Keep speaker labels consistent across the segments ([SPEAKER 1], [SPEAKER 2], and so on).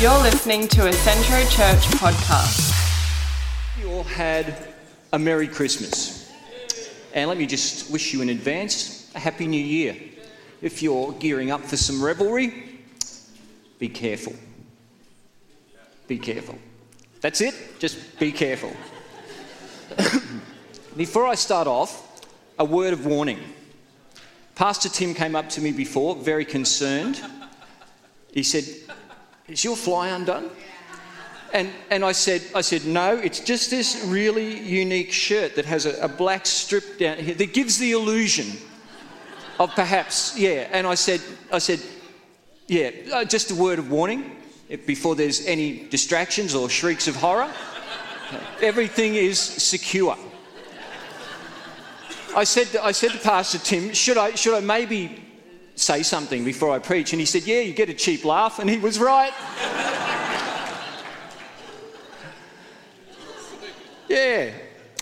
[SPEAKER 1] You're listening to a Centro Church podcast.
[SPEAKER 2] You all had a Merry Christmas. And let me just wish you in advance a Happy New Year. If you're gearing up for some revelry, be careful. Be careful. That's it, just be careful. Before I start off, a word of warning. Pastor Tim came up to me before, very concerned. He said, Is your fly undone? And, and I, said, I said, No, it's just this really unique shirt that has a, a black strip down here that gives the illusion of perhaps, yeah. And I said, I said, Yeah, uh, just a word of warning before there's any distractions or shrieks of horror. Everything is secure. I said, to, I said to Pastor Tim, should I, should I maybe say something before I preach? And he said, Yeah, you get a cheap laugh. And he was right. yeah.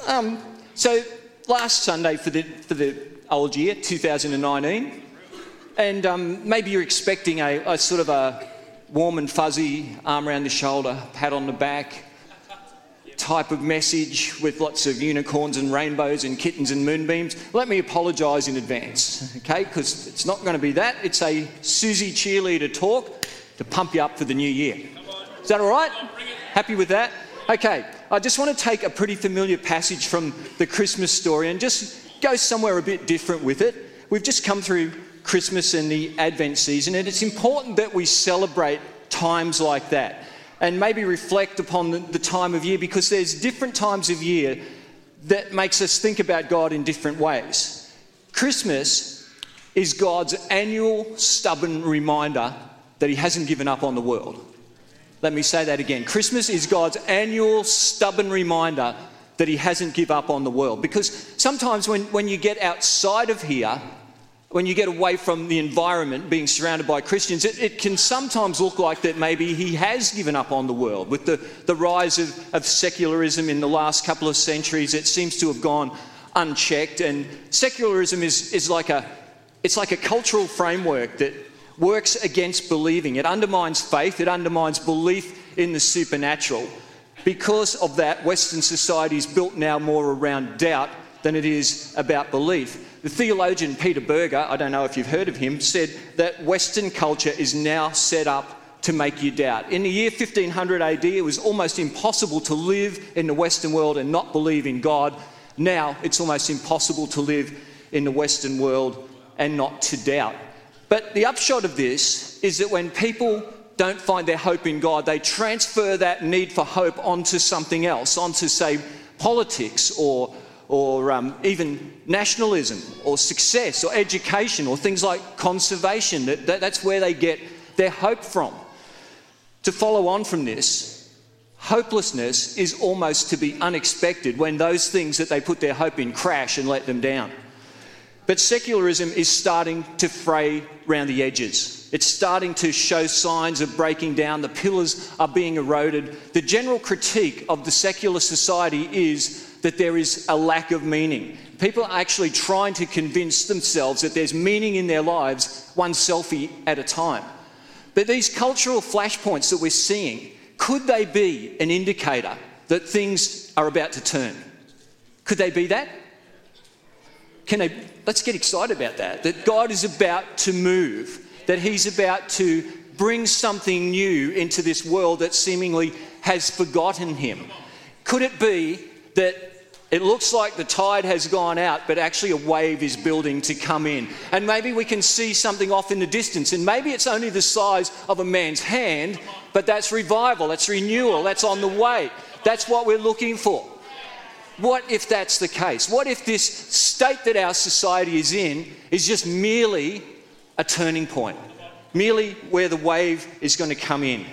[SPEAKER 2] Um, so last Sunday for the, for the old year, 2019, and um, maybe you're expecting a, a sort of a warm and fuzzy arm around the shoulder, pat on the back type of message with lots of unicorns and rainbows and kittens and moonbeams. Let me apologise in advance, okay? Because it's not going to be that. It's a Susie cheerleader talk to pump you up for the new year. Is that all right? Happy with that? Okay, I just want to take a pretty familiar passage from the Christmas story and just go somewhere a bit different with it. We've just come through Christmas and the Advent season, and it's important that we celebrate times like that and maybe reflect upon the, time of year because there's different times of year that makes us think about God in different ways. Christmas is God's annual stubborn reminder that he hasn't given up on the world. Let me say that again. Christmas is God's annual stubborn reminder that he hasn't given up on the world. Because sometimes when, when you get outside of here, when you get away from the environment, being surrounded by Christians, it, it, can sometimes look like that maybe he has given up on the world. With the, the rise of, of secularism in the last couple of centuries, it seems to have gone unchecked. And secularism is, is like, a, it's like a cultural framework that works against believing. It undermines faith, it undermines belief in the supernatural. Because of that, Western society is built now more around doubt than it is about belief. The theologian Peter Berger, I don't know if you've heard of him, said that Western culture is now set up to make you doubt. In the year 1500 AD, it was almost impossible to live in the Western world and not believe in God. Now it's almost impossible to live in the Western world and not to doubt. But the upshot of this is that when people don't find their hope in God, they transfer that need for hope onto something else, onto, say, politics or or um, even nationalism or success or education or things like conservation. That, that, that's where they get their hope from. To follow on from this, hopelessness is almost to be unexpected when those things that they put their hope in crash and let them down. But secularism is starting to fray round the edges. It's starting to show signs of breaking down. The pillars are being eroded. The general critique of the secular society is that there is a lack of meaning. People are actually trying to convince themselves that there's meaning in their lives, one selfie at a time. But these cultural flashpoints that we're seeing, could they be an indicator that things are about to turn? Could they be that? Can they, let's get excited about that. That God is about to move, that He's about to bring something new into this world that seemingly has forgotten Him. Could it be that it looks like the tide has gone out, but actually a wave is building to come in. And maybe we can see something off in the distance, and maybe it's only the size of a man's hand, but that's revival, that's renewal, that's on the way. That's what we're looking for. What if that's the case? What if this state that our society is in is just merely a turning point, merely where the wave is going to come in?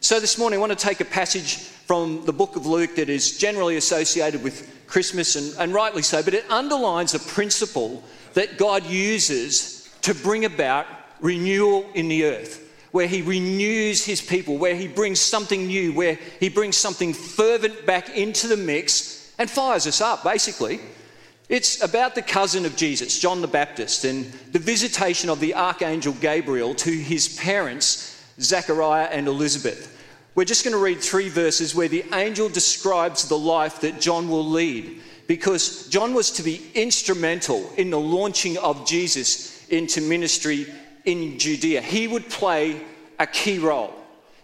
[SPEAKER 2] So, this morning I want to take a passage from the book of Luke that is generally associated with Christmas, and, and rightly so, but it underlines a principle that God uses to bring about renewal in the earth where he renews his people, where he brings something new, where he brings something fervent back into the mix and fires us up, basically. It's about the cousin of Jesus, John the Baptist, and the visitation of the archangel Gabriel to his parents Zechariah, and Elizabeth. We're just going to read three verses where the angel describes the life that John will lead because John was to be instrumental in the launching of Jesus into ministry in Judea. He would play a key role.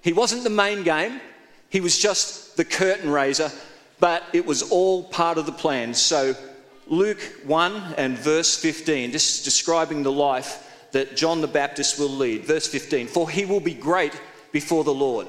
[SPEAKER 2] He wasn't the main game, he was just the curtain raiser, but it was all part of the plan. So, Luke 1 and verse 15, this is describing the life that John the Baptist will lead. Verse 15 For he will be great before the Lord,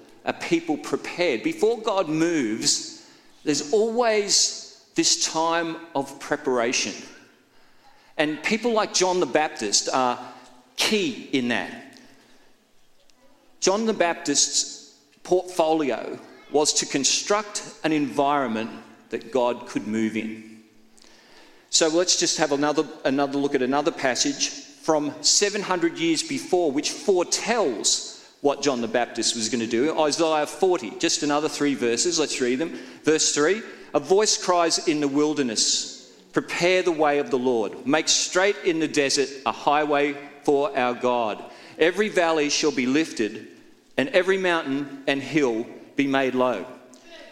[SPEAKER 2] a people prepared. Before God moves, there's always this time of preparation. And people like John the Baptist are key in that. John the Baptist's portfolio was to construct an environment that God could move in. So let's just have another, another look at another passage from 700 years before, which foretells what John the Baptist was going to do. Isaiah 40, just another three verses. Let's read them. Verse 3 A voice cries in the wilderness, Prepare the way of the Lord, make straight in the desert a highway for our God. Every valley shall be lifted, and every mountain and hill be made low.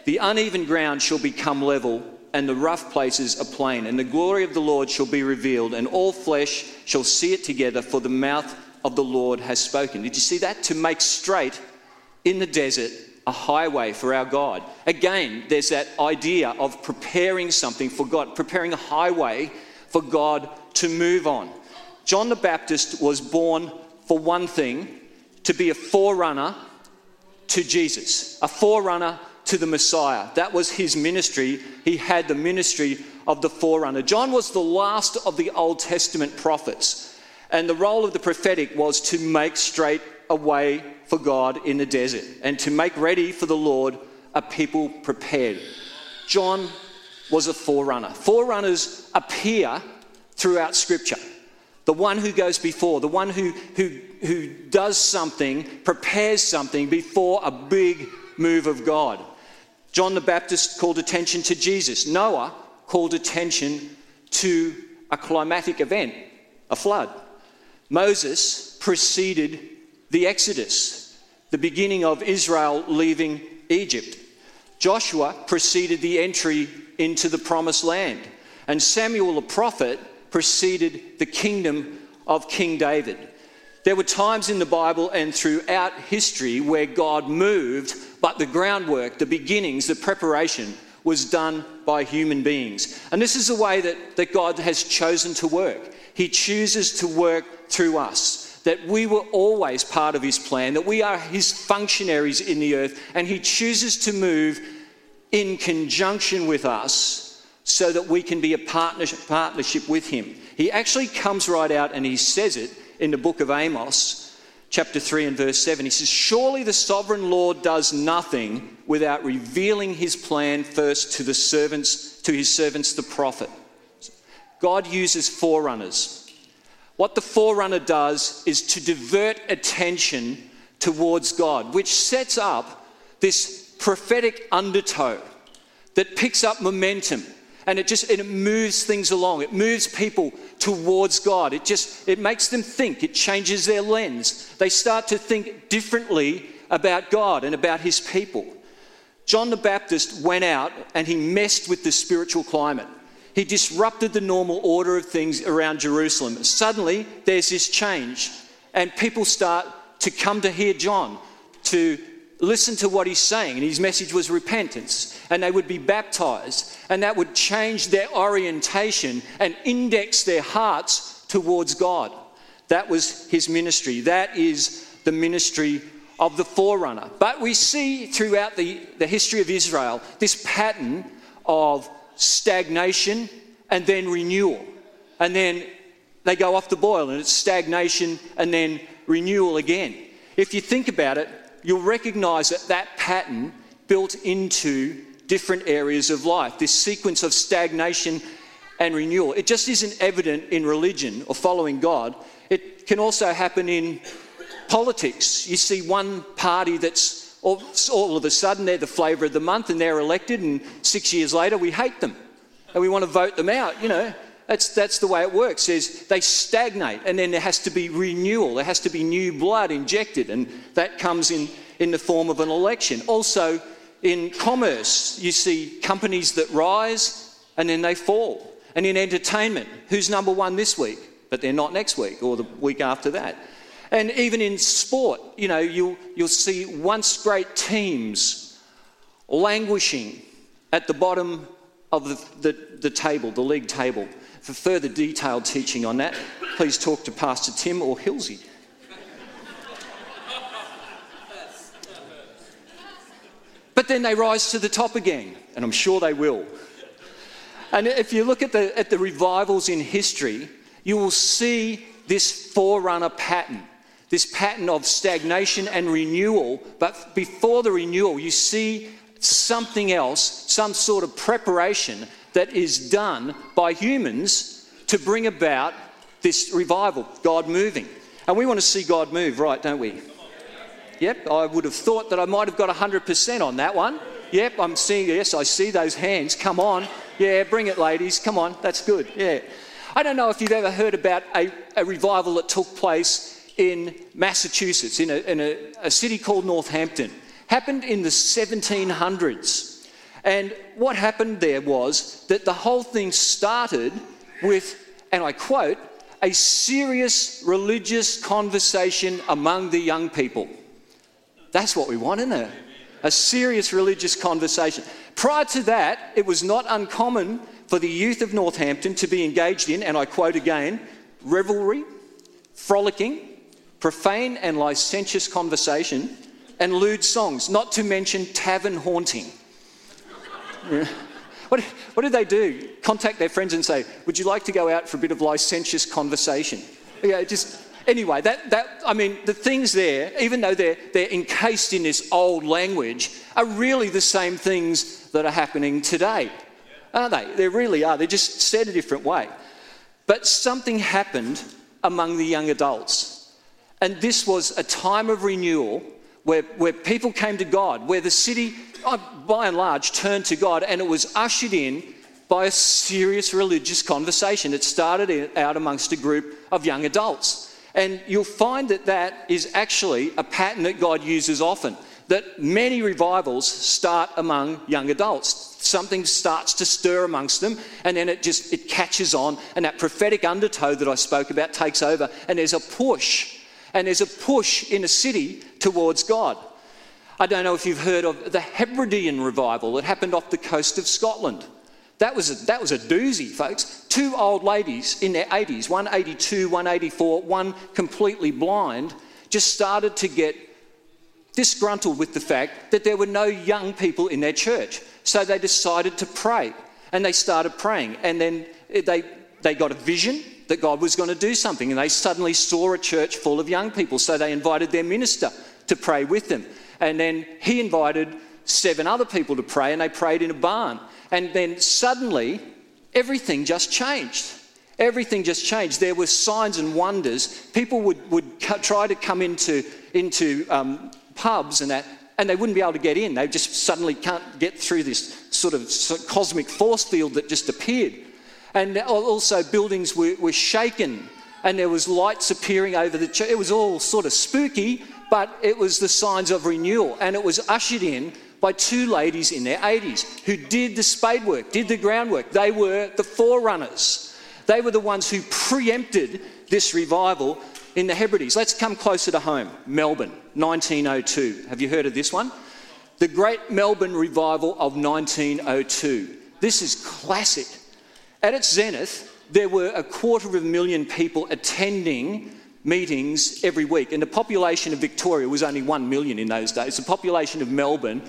[SPEAKER 2] The uneven ground shall become level, and the rough places a plain, and the glory of the Lord shall be revealed, and all flesh shall see it together, for the mouth of the Lord has spoken. Did you see that? To make straight in the desert a highway for our God. Again, there's that idea of preparing something for God, preparing a highway for God to move on. John the Baptist was born for one thing to be a forerunner to Jesus, a forerunner to the Messiah. That was his ministry. He had the ministry of the forerunner. John was the last of the Old Testament prophets, and the role of the prophetic was to make straight a way for God in the desert and to make ready for the Lord a people prepared. John was a forerunner. Forerunners appear throughout Scripture the one who goes before, the one who, who, who does something, prepares something before a big move of God. John the Baptist called attention to Jesus. Noah called attention to a climatic event, a flood. Moses preceded the Exodus, the beginning of Israel leaving Egypt. Joshua preceded the entry into the promised land. And Samuel the prophet preceded the kingdom of King David. There were times in the Bible and throughout history where God moved, but the groundwork, the beginnings, the preparation was done by human beings. And this is the way that, that God has chosen to work. He chooses to work through us, that we were always part of His plan, that we are His functionaries in the earth, and He chooses to move in conjunction with us so that we can be a partnership with him. He actually comes right out and he says it in the book of Amos, chapter 3 and verse 7. He says, Surely the sovereign Lord does nothing without revealing his plan first to the servants, to his servants, the prophet. God uses forerunners. What the forerunner does is to divert attention towards God, which sets up this prophetic undertow that picks up momentum and it just it moves things along. It moves people towards god. It just it makes them think. It changes their lens. They start to think differently about god and about his people. John the baptist went out and he messed with the spiritual climate he disrupted the normal order of things around jerusalem suddenly there's this change and people start to come to hear john to listen to what he's saying. And his message was repentance. And they would be baptized. And that would change their orientation and index their hearts towards God. That was his ministry. That is the ministry of the forerunner. But we see throughout the, the history of Israel this pattern of stagnation and then renewal. And then they go off the boil and it's stagnation and then renewal again. If you think about it, you'll recognize that that pattern built into different areas of life, this sequence of stagnation and renewal. It just isn't evident in religion or following God. It can also happen in politics. You see one party that's all, all of a sudden they're the flavour of the month and they're elected, and six years later we hate them and we want to vote them out, you know. That's, that's the way it works. Is they stagnate, and then there has to be renewal. There has to be new blood injected, and that comes in, in the form of an election. Also, in commerce, you see companies that rise and then they fall. And in entertainment, who's number one this week? But they're not next week or the week after that. And even in sport, you know, you'll, you'll see once great teams languishing at the bottom of the, the, the table, the league table. For further detailed teaching on that, please talk to Pastor Tim or Hilsey. But then they rise to the top again, and I'm sure they will. And if you look at the, at the revivals in history, you will see this forerunner pattern, this pattern of stagnation and renewal. But before the renewal, you see something else, some sort of preparation that is done by humans to bring about this revival, God moving. And we want to see God move, right, don't we? Yep, I would have thought that I might have got 100% on that one. Yep, I'm seeing, yes, I see those hands. Come on. Yeah, bring it, ladies. Come on, that's good. Yeah. I don't know if you've ever heard about a, a revival that took place in Massachusetts, in, a, in a, a city called Northampton. Happened in the 1700s. And what happened there was that the whole thing started with, and I quote, a serious religious conversation among the young people. That's what we want, isn't it? A serious religious conversation. Prior to that, it was not uncommon for the youth of Northampton to be engaged in, and I quote again, revelry, frolicking, profane and licentious conversation, and lewd songs, not to mention tavern haunting. What, what did they do? Contact their friends and say, Would you like to go out for a bit of licentious conversation? Yeah, just anyway, that, that, I mean, the things there, even though they're, they're encased in this old language, are really the same things that are happening today. Aren't they? They really are. They're just said a different way. But something happened among the young adults. And this was a time of renewal where, where people came to God, where the city, uh, by and large, turned to God, and it was ushered in by a serious religious conversation. It started out amongst a group of young adults. And you'll find that that is actually a pattern that God uses often. That many revivals start among young adults. Something starts to stir amongst them, and then it just it catches on, and that prophetic undertow that I spoke about takes over, and there's a push and there's a push in a city towards God. I don't know if you've heard of the Hebridean revival that happened off the coast of Scotland. That was a, that was a doozy, folks. Two old ladies in their 80s, one 82, one 84, one completely blind, just started to get disgruntled with the fact that there were no young people in their church. So they decided to pray and they started praying. And then they, they got a vision that God was going to do something. And they suddenly saw a church full of young people. So they invited their minister to pray with them. And then he invited seven other people to pray, and they prayed in a barn. And then suddenly, everything just changed. Everything just changed. There were signs and wonders. People would, would try to come into, into um, pubs and that, and they wouldn't be able to get in. They just suddenly can't get through this sort of cosmic force field that just appeared. And also, buildings were, were shaken and there was lights appearing over the church. It was all sort of spooky, but it was the signs of renewal. And it was ushered in by two ladies in their 80s who did the spade work, did the groundwork. They were the forerunners. They were the ones who preempted this revival in the Hebrides. Let's come closer to home. Melbourne, 1902. Have you heard of this one? The Great Melbourne Revival of 1902. This is classic. At its zenith, there were a quarter of a million people attending meetings every week, and the population of Victoria was only one million in those days. The population of Melbourne,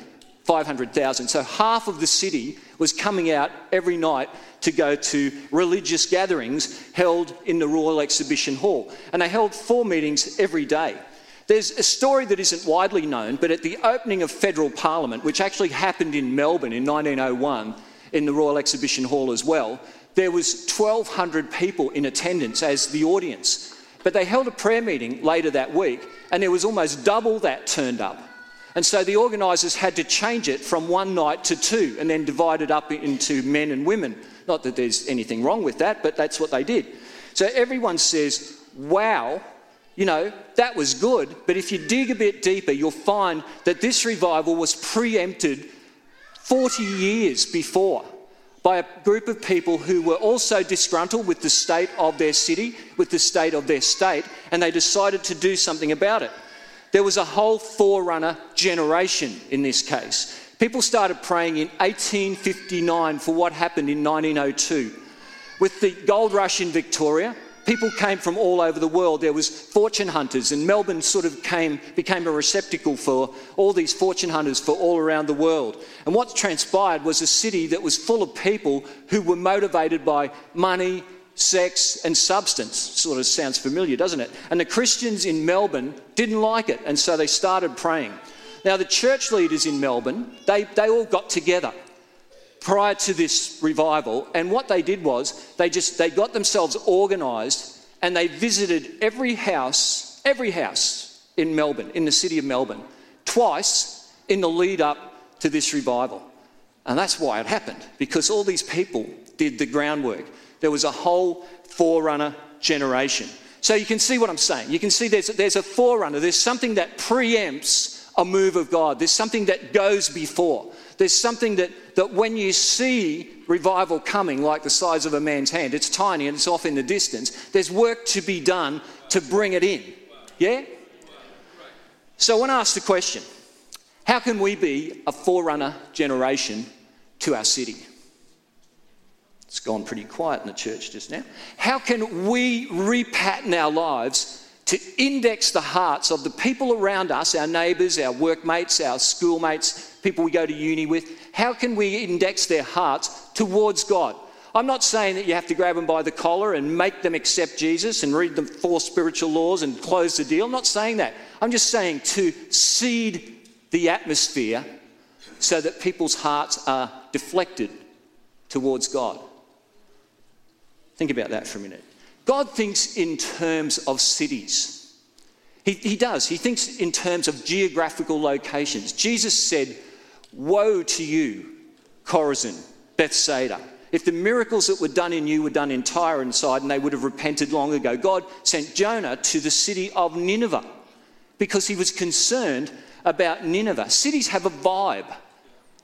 [SPEAKER 2] 500,000. So half of the city was coming out every night to go to religious gatherings held in the Royal Exhibition Hall. And they held four meetings every day. there's a story that isn't widely known, but at the opening of federal parliament, which actually happened in Melbourne in 1901 in the Royal Exhibition Hall as well, there was 1,200 people in attendance as the audience. But they held a prayer meeting later that week, and there was almost double that turned up. And so the organisers had to change it from one night to two and then divide it up into men and women. Not that there's anything wrong with that, but that's what they did. So everyone says, wow, you know, that was good. But if you dig a bit deeper, you'll find that this revival was preempted 40 years before by a group of people who were also disgruntled with the state of their city, with the state of their state, and they decided to do something about it. There was a whole forerunner generation in this case. People started praying in 1859 for what happened in 1902. With the gold rush in Victoria, people came from all over the world. There was fortune hunters, and Melbourne sort of came, became a receptacle for all these fortune hunters for all around the world. And what transpired was a city that was full of people who were motivated by money, sex, and substance. Sort of sounds familiar, doesn't it? And the Christians in Melbourne didn't like it, and so they started praying. Now, the church leaders in Melbourne, they, they all got together prior to this revival, and what they did was they just they got themselves organized and they visited every house, every house in Melbourne, in the city of Melbourne, twice in the lead up to this revival. And that's why it happened, because all these people did the groundwork. There was a whole forerunner generation. So you can see what I'm saying. You can see there's, there's a forerunner, there's something that preempts a move of God, there's something that goes before. There's something that, that when you see revival coming, like the size of a man's hand, it's tiny and it's off in the distance, there's work to be done to bring it in. Yeah? So I want to ask the question how can we be a forerunner generation to our city? It's gone pretty quiet in the church just now. How can we repattern our lives to index the hearts of the people around us, our neighbours, our workmates, our schoolmates, people we go to uni with? How can we index their hearts towards God? I'm not saying that you have to grab them by the collar and make them accept Jesus and read them four spiritual laws and close the deal. I'm not saying that. I'm just saying to seed the atmosphere so that people's hearts are deflected towards God. Think about that for a minute. God thinks in terms of cities. He, he does. He thinks in terms of geographical locations. Jesus said, Woe to you, Chorazin, Bethsaida. If the miracles that were done in you were done in Tyre and Sidon, they would have repented long ago. God sent Jonah to the city of Nineveh because he was concerned about Nineveh. Cities have a vibe.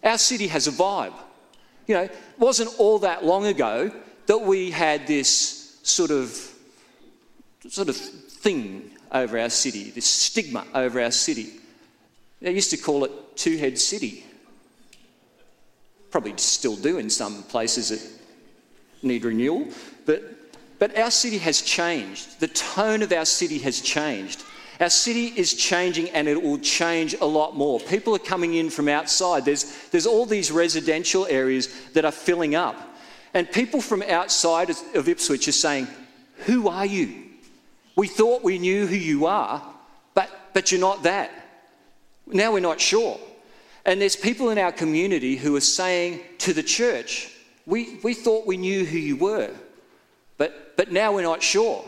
[SPEAKER 2] Our city has a vibe. You know, it wasn't all that long ago that we had this sort of sort of thing over our city, this stigma over our city. They used to call it two head city. Probably still do in some places that need renewal, but but our city has changed. The tone of our city has changed. Our city is changing and it will change a lot more. People are coming in from outside. There's, there's all these residential areas that are filling up. And people from outside of Ipswich are saying, Who are you? We thought we knew who you are, but, but you're not that. Now we're not sure. And there's people in our community who are saying to the church, We, we thought we knew who you were, but, but now we're not sure.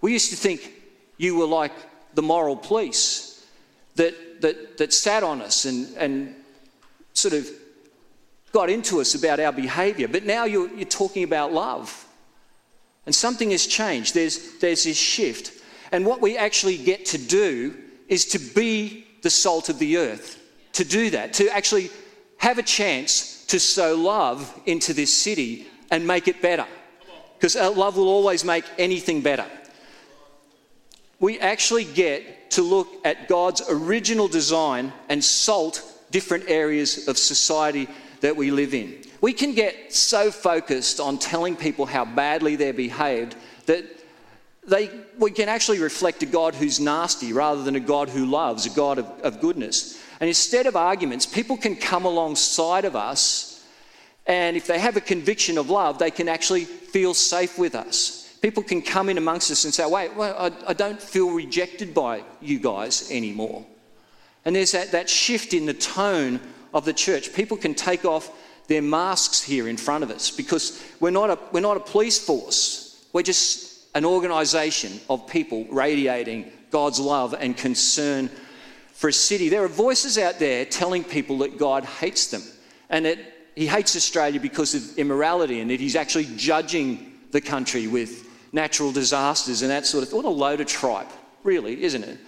[SPEAKER 2] We used to think you were like the moral police that, that, that sat on us and, and sort of got into us about our behavior, but now you're, you're talking about love. And something has changed. There's, there's this shift. And what we actually get to do is to be the salt of the earth. To do that, to actually have a chance to sow love into this city and make it better. Because uh, love will always make anything better. We actually get to look at God's original design and salt different areas of society that we live in. We can get so focused on telling people how badly they're behaved that they, we can actually reflect a God who's nasty rather than a God who loves, a God of, of goodness. And instead of arguments, people can come alongside of us, and if they have a conviction of love, they can actually feel safe with us. People can come in amongst us and say, wait, well, I, I don't feel rejected by you guys anymore. And there's that, that shift in the tone of the church. People can take off their masks here in front of us because we're not a, we're not a police force. We're just an organisation of people radiating God's love and concern for a city. There are voices out there telling people that God hates them and that He hates Australia because of immorality and that He's actually judging the country with natural disasters and that sort of thing. What a load of tripe, really, isn't it?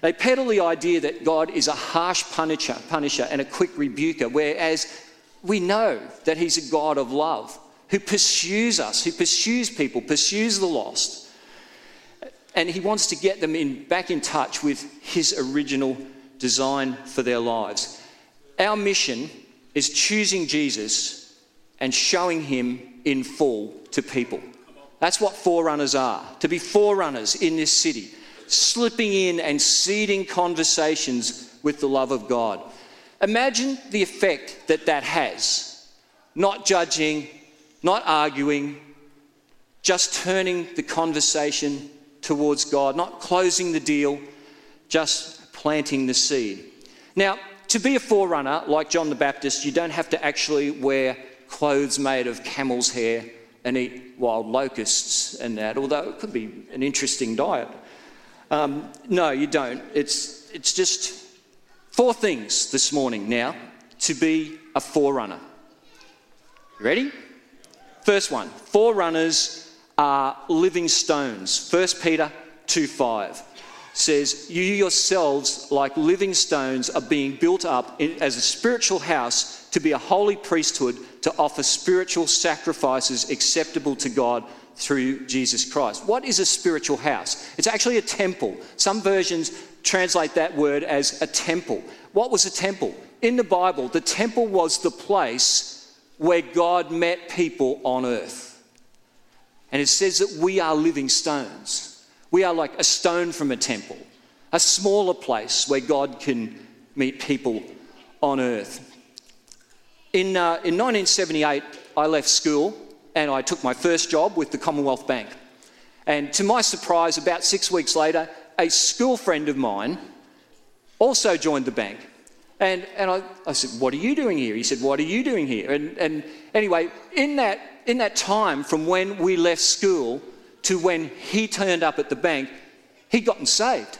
[SPEAKER 2] They peddle the idea that God is a harsh punisher, punisher and a quick rebuker, whereas we know that He's a God of love who pursues us, who pursues people, pursues the lost. And He wants to get them in, back in touch with His original design for their lives. Our mission is choosing Jesus and showing Him in full to people. That's what forerunners are to be forerunners in this city, slipping in and seeding conversations with the love of God. Imagine the effect that that has. Not judging, not arguing, just turning the conversation towards God, not closing the deal, just planting the seed. Now, to be a forerunner like John the Baptist, you don't have to actually wear clothes made of camel's hair and eat wild locusts and that, although it could be an interesting diet. Um, no, you don't. It's, it's just Four things this morning now to be a forerunner. You ready? First one forerunners are living stones. 1 Peter 2 5 says, You yourselves, like living stones, are being built up in, as a spiritual house to be a holy priesthood to offer spiritual sacrifices acceptable to God through Jesus Christ. What is a spiritual house? It's actually a temple. Some versions translate that word as a temple. What was a temple? In the Bible, the temple was the place where God met people on earth. And it says that we are living stones. We are like a stone from a temple, a smaller place where God can meet people on earth. In, uh, in 1978, I left school and I took my first job with the Commonwealth Bank. And to my surprise, about six weeks later, a school friend of mine also joined the bank. And, and I, I said, What are you doing here? He said, What are you doing here? And, and anyway, in that, in that time from when we left school to when he turned up at the bank, he'd gotten saved.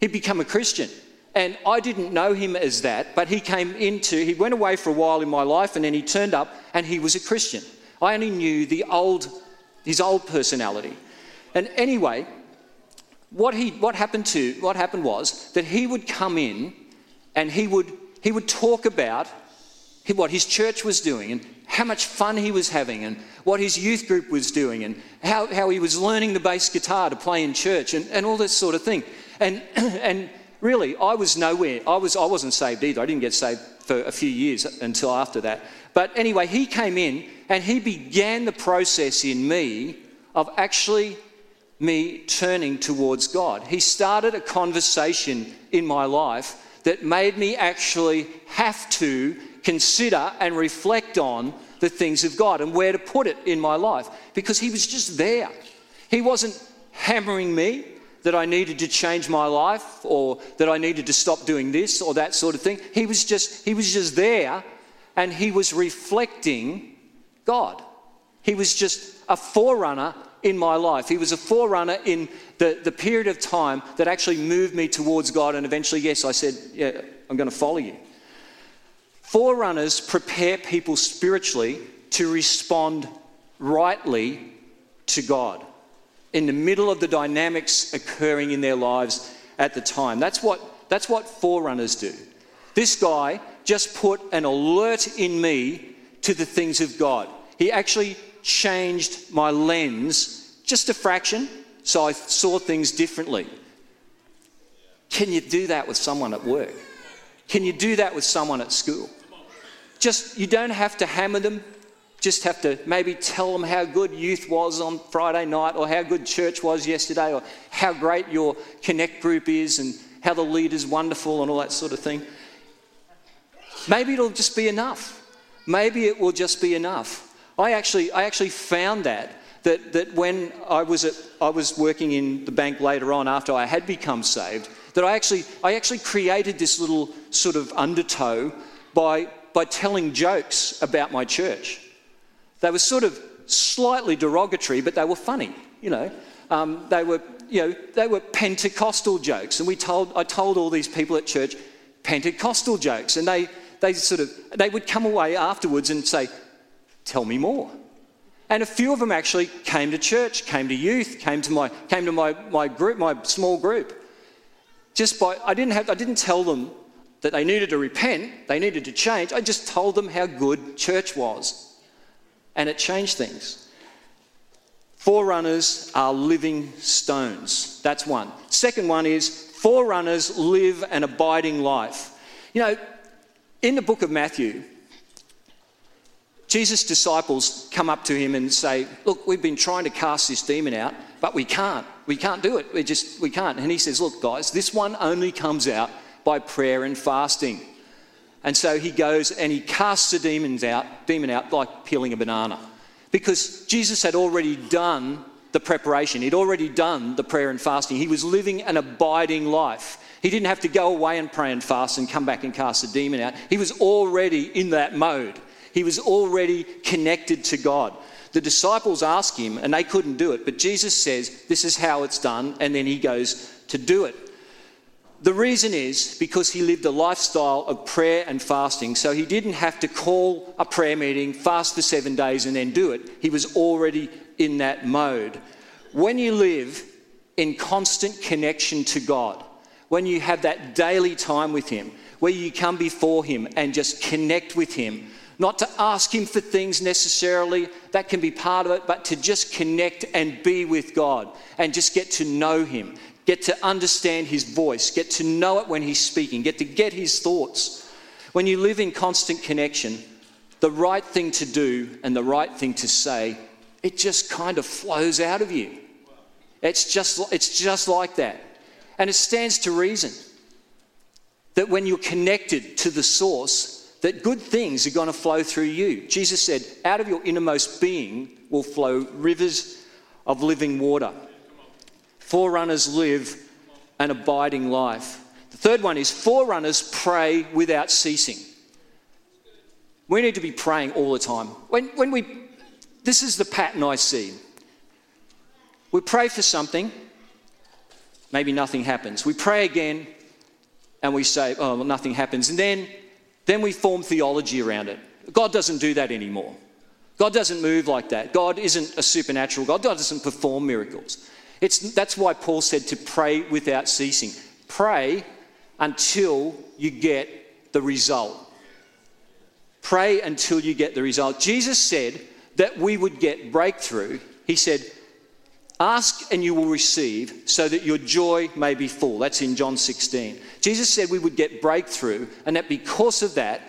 [SPEAKER 2] He'd become a Christian. And I didn't know him as that, but he came into, he went away for a while in my life and then he turned up and he was a Christian. I only knew the old, his old personality. And anyway, what, he, what, happened to, what happened was that he would come in and he would, he would talk about what his church was doing and how much fun he was having and what his youth group was doing and how, how he was learning the bass guitar to play in church and, and all this sort of thing. And, and really, I was nowhere. I, was, I wasn't saved either. I didn't get saved for a few years until after that. But anyway, he came in and he began the process in me of actually me turning towards God. He started a conversation in my life that made me actually have to consider and reflect on the things of God and where to put it in my life because He was just there. He wasn't hammering me that I needed to change my life or that I needed to stop doing this or that sort of thing. He was just, he was just there and he was reflecting God. He was just a forerunner in my life. He was a forerunner in the, the period of time that actually moved me towards God. And eventually, yes, I said, Yeah, I'm going to follow you. Forerunners prepare people spiritually to respond rightly to God in the middle of the dynamics occurring in their lives at the time. That's what, that's what forerunners do. This guy just put an alert in me to the things of God. He actually changed my lens just a fraction so I saw things differently. Can you do that with someone at work? Can you do that with someone at school? Just, you don't have to hammer them, just have to maybe tell them how good youth was on Friday night, or how good church was yesterday, or how great your connect group is, and how the leader's wonderful, and all that sort of thing. Maybe it'll just be enough. Maybe it will just be enough. I actually, I actually found that, that, that when I was, at, I was working in the bank later on after I had become saved, that I actually, I actually created this little sort of undertow by, by telling jokes about my church. They were sort of slightly derogatory, but they were funny, you know. Um, they were, you know, they were Pentecostal jokes, and we told, I told all these people at church Pentecostal jokes, and they, they sort of, they would come away afterwards and say, "Tell me more." And a few of them actually came to church, came to youth, came to my, came to my, my group, my small group. Just by, I didn't, have, I didn't tell them that they needed to repent, they needed to change. I just told them how good church was. And it changed things. Forerunners are living stones. That's one. Second one is forerunners live an abiding life. You know, in the book of Matthew, Jesus' disciples come up to him and say, Look, we've been trying to cast this demon out, but we can't. We can't do it. We just, we can't. And he says, Look, guys, this one only comes out by prayer and fasting. And so he goes and he casts the demons out, demon out like peeling a banana. Because Jesus had already done the preparation, he'd already done the prayer and fasting. He was living an abiding life. He didn't have to go away and pray and fast and come back and cast the demon out. He was already in that mode. He was already connected to God. The disciples ask him, and they couldn't do it, but Jesus says, This is how it's done, and then he goes to do it. The reason is because he lived a lifestyle of prayer and fasting, so he didn't have to call a prayer meeting, fast for seven days, and then do it. He was already in that mode. When you live in constant connection to God, when you have that daily time with Him, where you come before Him and just connect with Him, not to ask Him for things necessarily, that can be part of it, but to just connect and be with God and just get to know Him, get to understand His voice, get to know it when He's speaking, get to get His thoughts. When you live in constant connection, the right thing to do and the right thing to say, it just kind of flows out of you. It's just, it's just like that. And it stands to reason that when you're connected to the source, that good things are going to flow through you. Jesus said, out of your innermost being will flow rivers of living water. Forerunners live an abiding life. The third one is forerunners pray without ceasing. We need to be praying all the time. When, when we, this is the pattern I see. We pray for something, maybe nothing happens. We pray again, and we say, oh, well, nothing happens. And then then we form theology around it. God doesn't do that anymore. God doesn't move like that. God isn't a supernatural God. God doesn't perform miracles. It's, that's why Paul said to pray without ceasing. Pray until you get the result. Pray until you get the result. Jesus said that we would get breakthrough. He said, Ask and you will receive so that your joy may be full. That's in John 16. Jesus said we would get breakthrough and that because of that,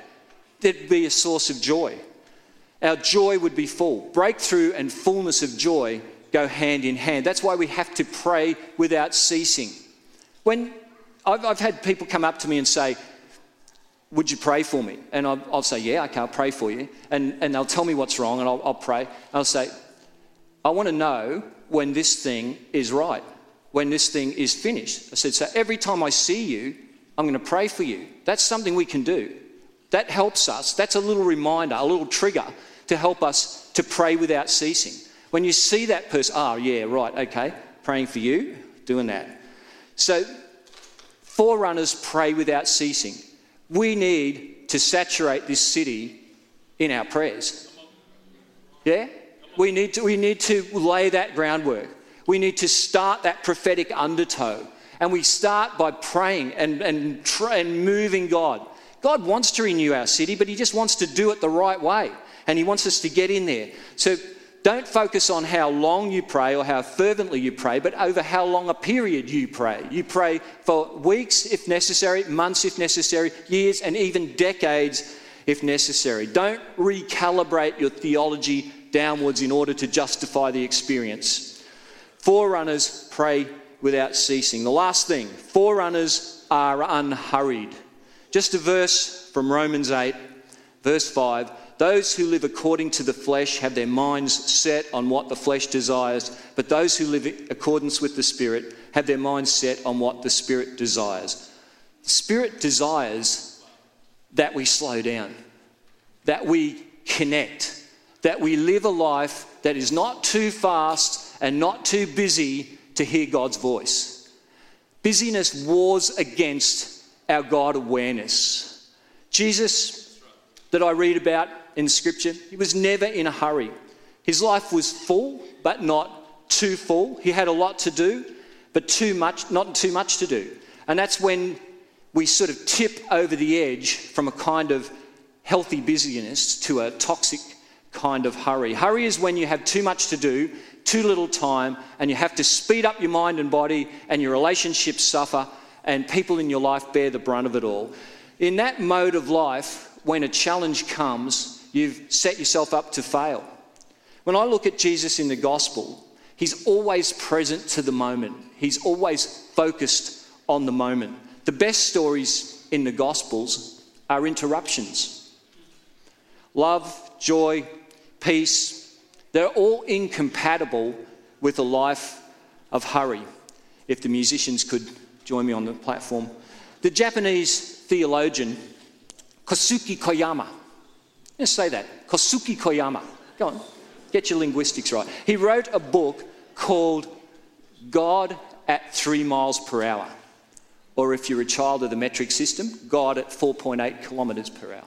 [SPEAKER 2] there'd be a source of joy. Our joy would be full. Breakthrough and fullness of joy go hand in hand. That's why we have to pray without ceasing. When I've, I've had people come up to me and say, would you pray for me? And I'll, I'll, say, yeah, okay, I'll pray for you. And, and they'll tell me what's wrong and I'll, I'll pray. And I'll say, I want to know when this thing is right, when this thing is finished. I said, So every time I see you, I'm going to pray for you. That's something we can do. That helps us. That's a little reminder, a little trigger to help us to pray without ceasing. When you see that person, oh, yeah, right, okay, praying for you, doing that. So, forerunners pray without ceasing. We need to saturate this city in our prayers. Yeah? we need, to, we need to lay that groundwork. We need to start that prophetic undertow. And we start by praying and, and, and moving God. God wants to renew our city, but He just wants to do it the right way. And He wants us to get in there. So don't focus on how long you pray or how fervently you pray, but over how long a period you pray. You pray for weeks if necessary, months if necessary, years, and even decades if necessary. Don't recalibrate your theology downwards in order to justify the experience. Forerunners pray without ceasing. The last thing forerunners are unhurried. Just a verse from Romans 8, verse 5 those who live according to the flesh have their minds set on what the flesh desires, but those who live in accordance with the Spirit have their minds set on what the Spirit desires. The Spirit desires that we slow down, that we connect, that we live a life that is not too fast and not too busy to hear God's voice. Busyness wars against our God awareness. Jesus, that I read about in Scripture, he was never in a hurry. His life was full, but not too full. He had a lot to do, but too much, not too much to do. And that's when we sort of tip over the edge from a kind of healthy busyness to a toxic kind of hurry. Hurry is when you have too much to do, too little time, and you have to speed up your mind and body, and your relationships suffer, and people in your life bear the brunt of it all. In that mode of life, when a challenge comes, you've set yourself up to fail. When I look at Jesus in the gospel, he's always present to the moment, he's always focused on the moment. The best stories in the gospels are interruptions. Love, joy, peace, they're all incompatible with a life of hurry. If the musicians could join me on the platform. The Japanese theologian Kosuke Koyama, let's say that, Kosuke Koyama, go on, get your linguistics right. He wrote a book called God at three miles per hour. Or if you're a child of the metric system, God at 4.8 kilometres per hour.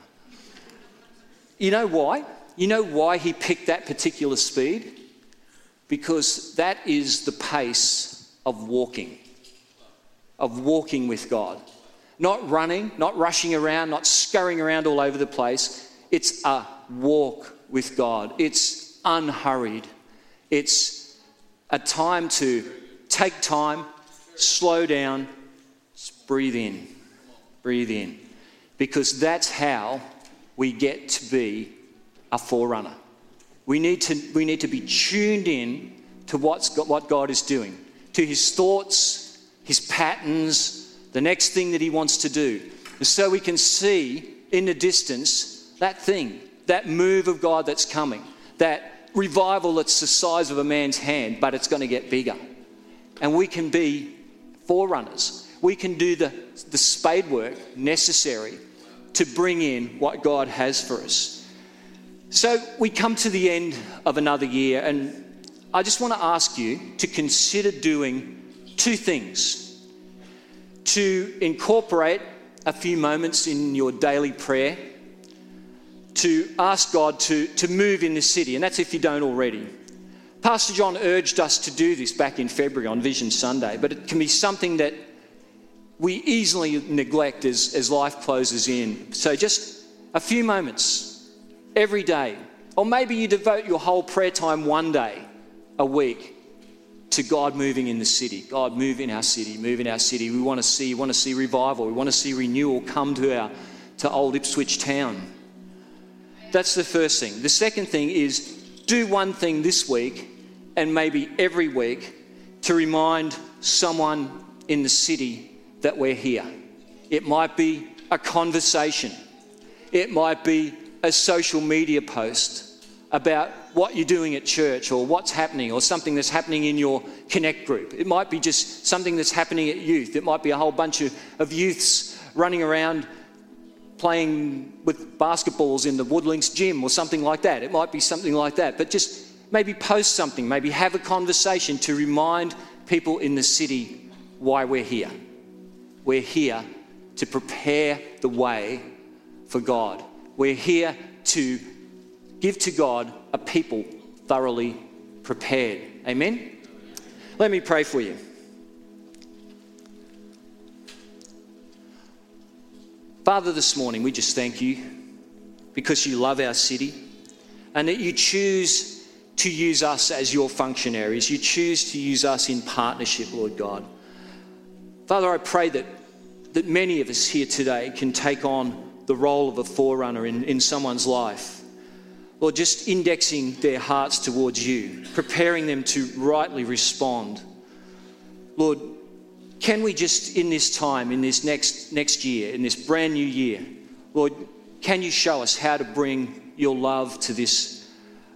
[SPEAKER 2] You know why? You know why he picked that particular speed? Because that is the pace of walking, of walking with God. Not running, not rushing around, not scurrying around all over the place. It's a walk with God. It's unhurried. It's a time to take time, slow down, breathe in, breathe in. Because that's how we get to be a forerunner. We need to, we need to be tuned in to what's got, what God is doing, to his thoughts, his patterns, the next thing that he wants to do. And so we can see in the distance that thing, that move of God that's coming, that revival that's the size of a man's hand, but it's going to get bigger. And we can be forerunners. We can do the, the spade work necessary to bring in what God has for us. So we come to the end of another year, and I just want to ask you to consider doing two things to incorporate a few moments in your daily prayer, to ask God to, to move in the city, and that's if you don't already. Pastor John urged us to do this back in February on Vision Sunday, but it can be something that we easily neglect as, as life closes in. So just a few moments every day. Or maybe you devote your whole prayer time one day a week to God moving in the city. God, move in our city, move in our city. We want to see, want to see revival. We want to see renewal come to our to old Ipswich town. That's the first thing. The second thing is do one thing this week and maybe every week to remind someone in the city that we're here. It might be a conversation. It might be a social media post about what you're doing at church or what's happening or something that's happening in your connect group. It might be just something that's happening at youth. It might be a whole bunch of, of youths running around playing with basketballs in the Woodlinks gym or something like that. It might be something like that. But just maybe post something, maybe have a conversation to remind people in the city why we're here. We're here to prepare the way for God. We're here to give to God a people thoroughly prepared. Amen? Let me pray for you. Father, this morning we just thank you because you love our city and that you choose to use us as your functionaries. You choose to use us in partnership, Lord God. Father, I pray that, that many of us here today can take on the role of a forerunner in, in someone's life. Lord, just indexing their hearts towards you, preparing them to rightly respond. Lord, can we just in this time, in this next, next year, in this brand new year, Lord, can you show us how to bring your love to this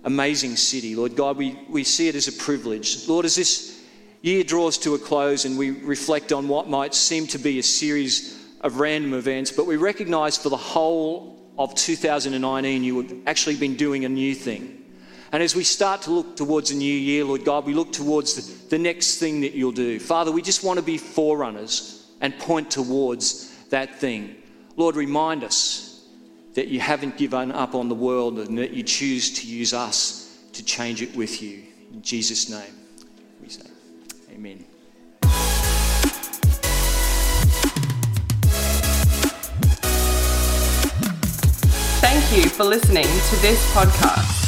[SPEAKER 2] amazing city. Lord God, we, we see it as a privilege. Lord, as this year draws to a close and we reflect on what might seem to be a series of random events, but we recognize for the whole of 2019 you have actually been doing a new thing. And as we start to look towards a new year, Lord God, we look towards the, the next thing that you'll do. Father, we just want to be forerunners and point towards that thing. Lord, remind us that you haven't given up on the world and that you choose to use us to change it with you. In Jesus' name, we say, Amen.
[SPEAKER 1] Thank you for listening to this podcast.